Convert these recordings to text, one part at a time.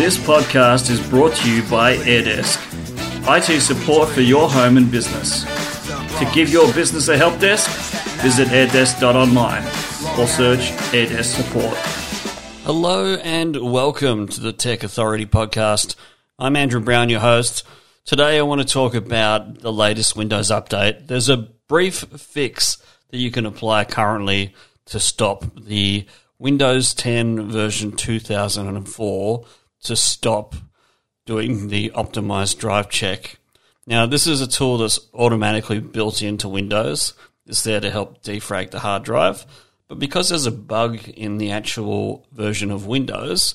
This podcast is brought to you by AirDesk, IT support for your home and business. To give your business a help desk, visit airdesk.online or search AirDesk support. Hello and welcome to the Tech Authority podcast. I'm Andrew Brown, your host. Today I want to talk about the latest Windows update. There's a brief fix that you can apply currently to stop the Windows 10 version 2004 to stop doing mm-hmm. the optimized drive check. Now, this is a tool that's automatically built into Windows. It's there to help defrag the hard drive. But because there's a bug in the actual version of Windows,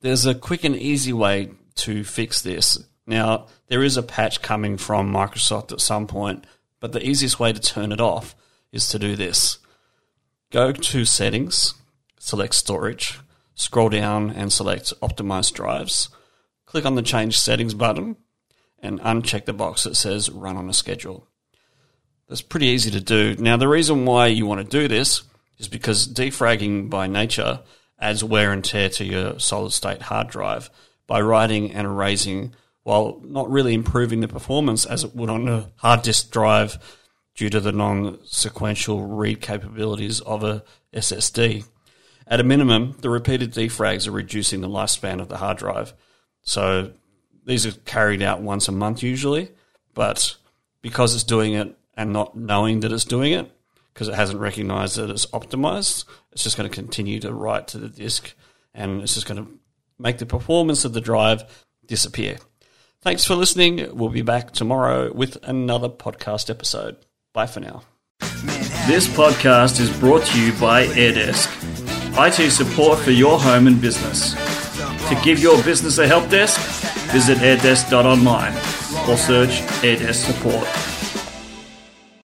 there's a quick and easy way to fix this. Now, there is a patch coming from Microsoft at some point, but the easiest way to turn it off is to do this. Go to Settings, select Storage, scroll down and select Optimize Drives. Click on the Change Settings button and uncheck the box that says Run on a Schedule. That's pretty easy to do. Now, the reason why you want to do this is because defragging by nature adds wear and tear to your solid state hard drive by writing and erasing while not really improving the performance as it would on a hard disk drive due to the non sequential read capabilities of a SSD. At a minimum, the repeated defrags are reducing the lifespan of the hard drive. So these are carried out once a month usually, but because it's doing it and not knowing that it's doing it, because it hasn't recognized that it's optimized, it's just going to continue to write to the disk and it's just going to make the performance of the drive disappear. Thanks for listening. We'll be back tomorrow with another podcast episode. Bye for now. This podcast is brought to you by AirDesk, IT support for your home and business. To give your business a help desk, visit airdesk.online or search AirDesk support.